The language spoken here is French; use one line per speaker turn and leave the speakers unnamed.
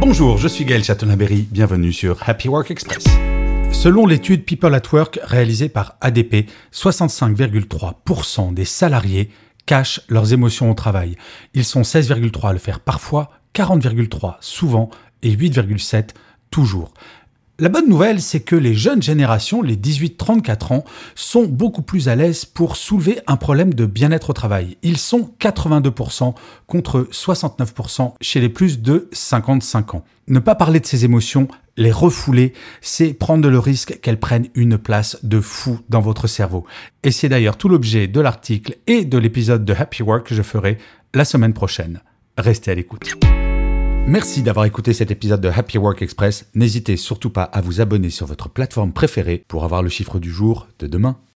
Bonjour, je suis Gaël Chatonaberry, bienvenue sur Happy Work Express. Selon l'étude People at Work réalisée par ADP, 65,3% des salariés cachent leurs émotions au travail. Ils sont 16,3 à le faire parfois, 40,3 souvent et 8,7 toujours. La bonne nouvelle, c'est que les jeunes générations, les 18-34 ans, sont beaucoup plus à l'aise pour soulever un problème de bien-être au travail. Ils sont 82% contre 69% chez les plus de 55 ans. Ne pas parler de ces émotions, les refouler, c'est prendre le risque qu'elles prennent une place de fou dans votre cerveau. Et c'est d'ailleurs tout l'objet de l'article et de l'épisode de Happy Work que je ferai la semaine prochaine. Restez à l'écoute. Merci d'avoir écouté cet épisode de Happy Work Express. N'hésitez surtout pas à vous abonner sur votre plateforme préférée pour avoir le chiffre du jour de demain.